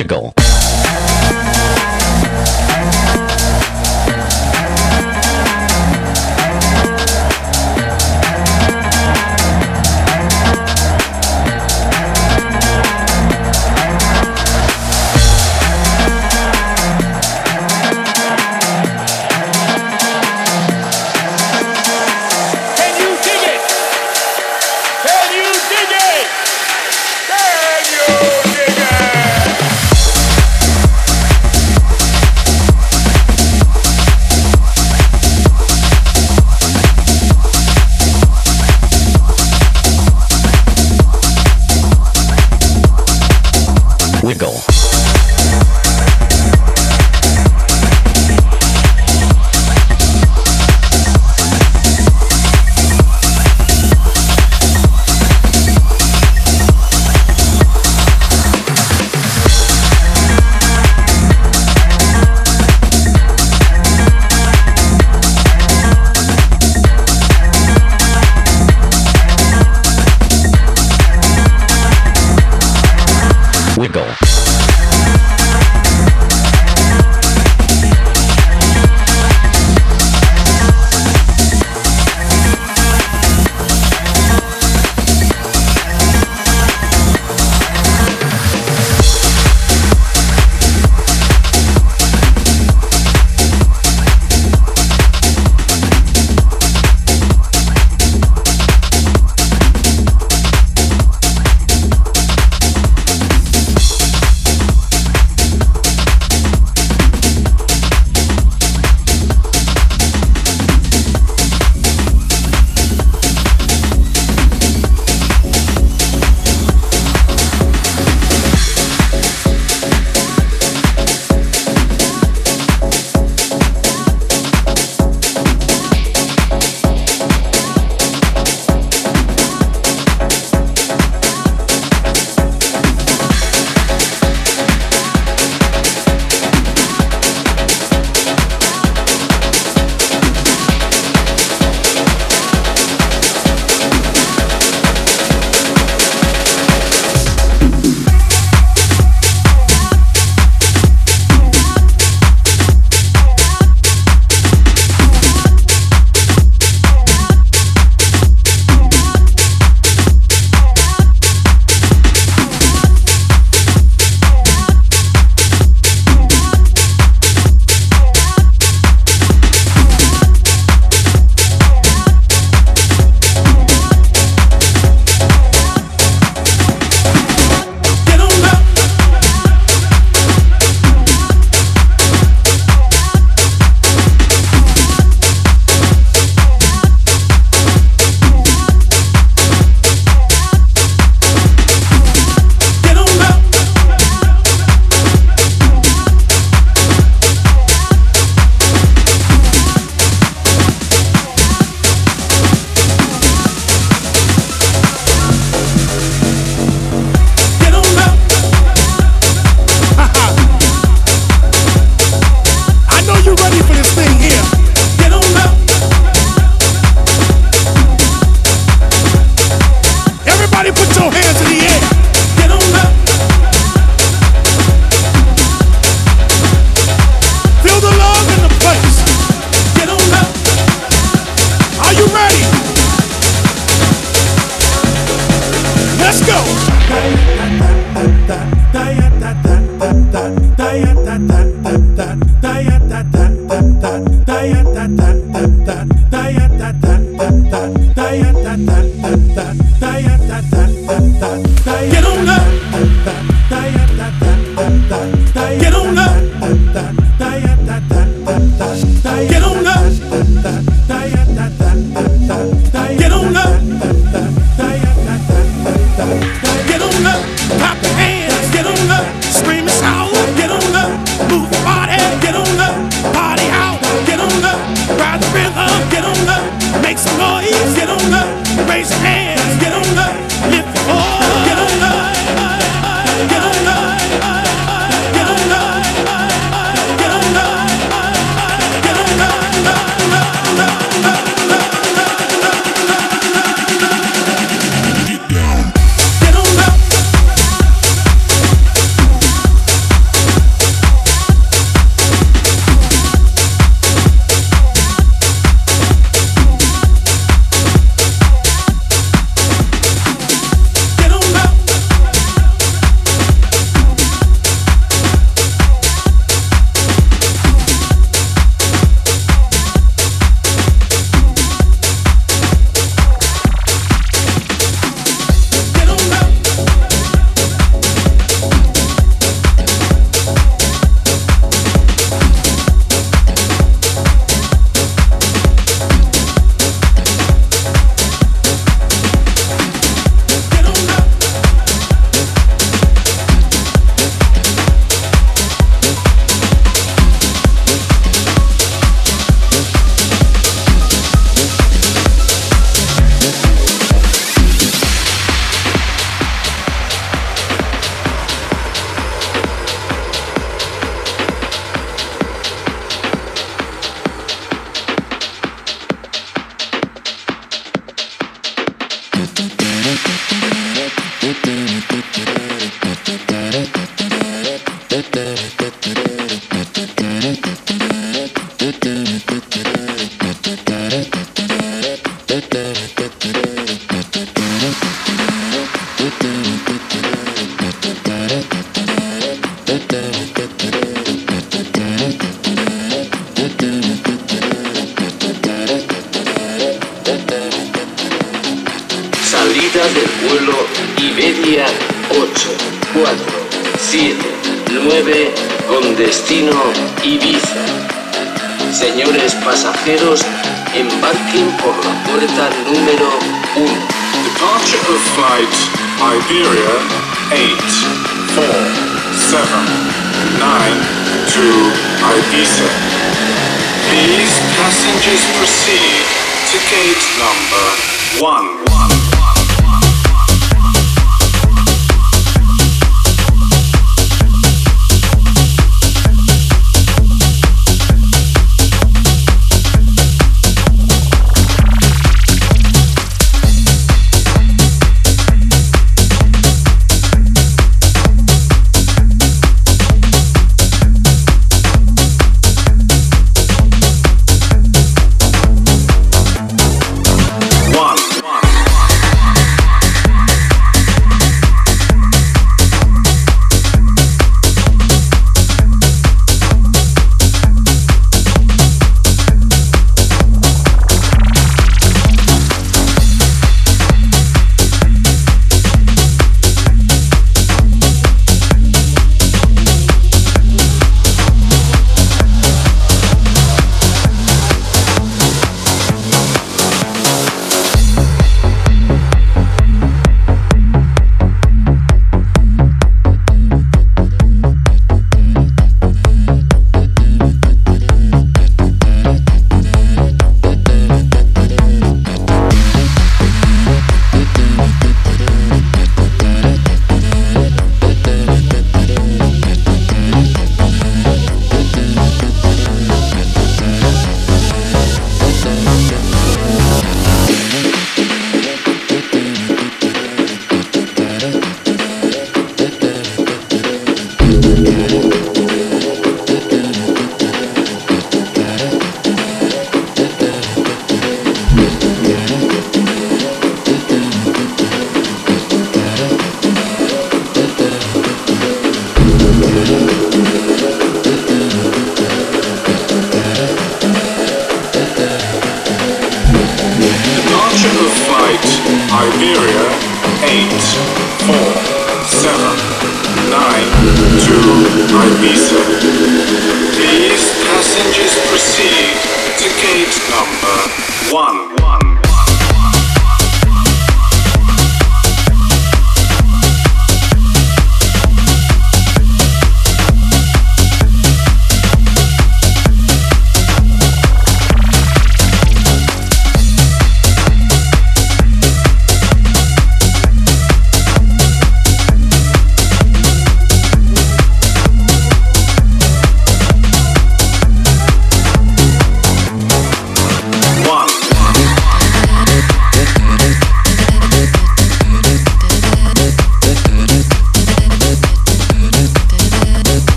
wiggle.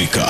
Jamaica.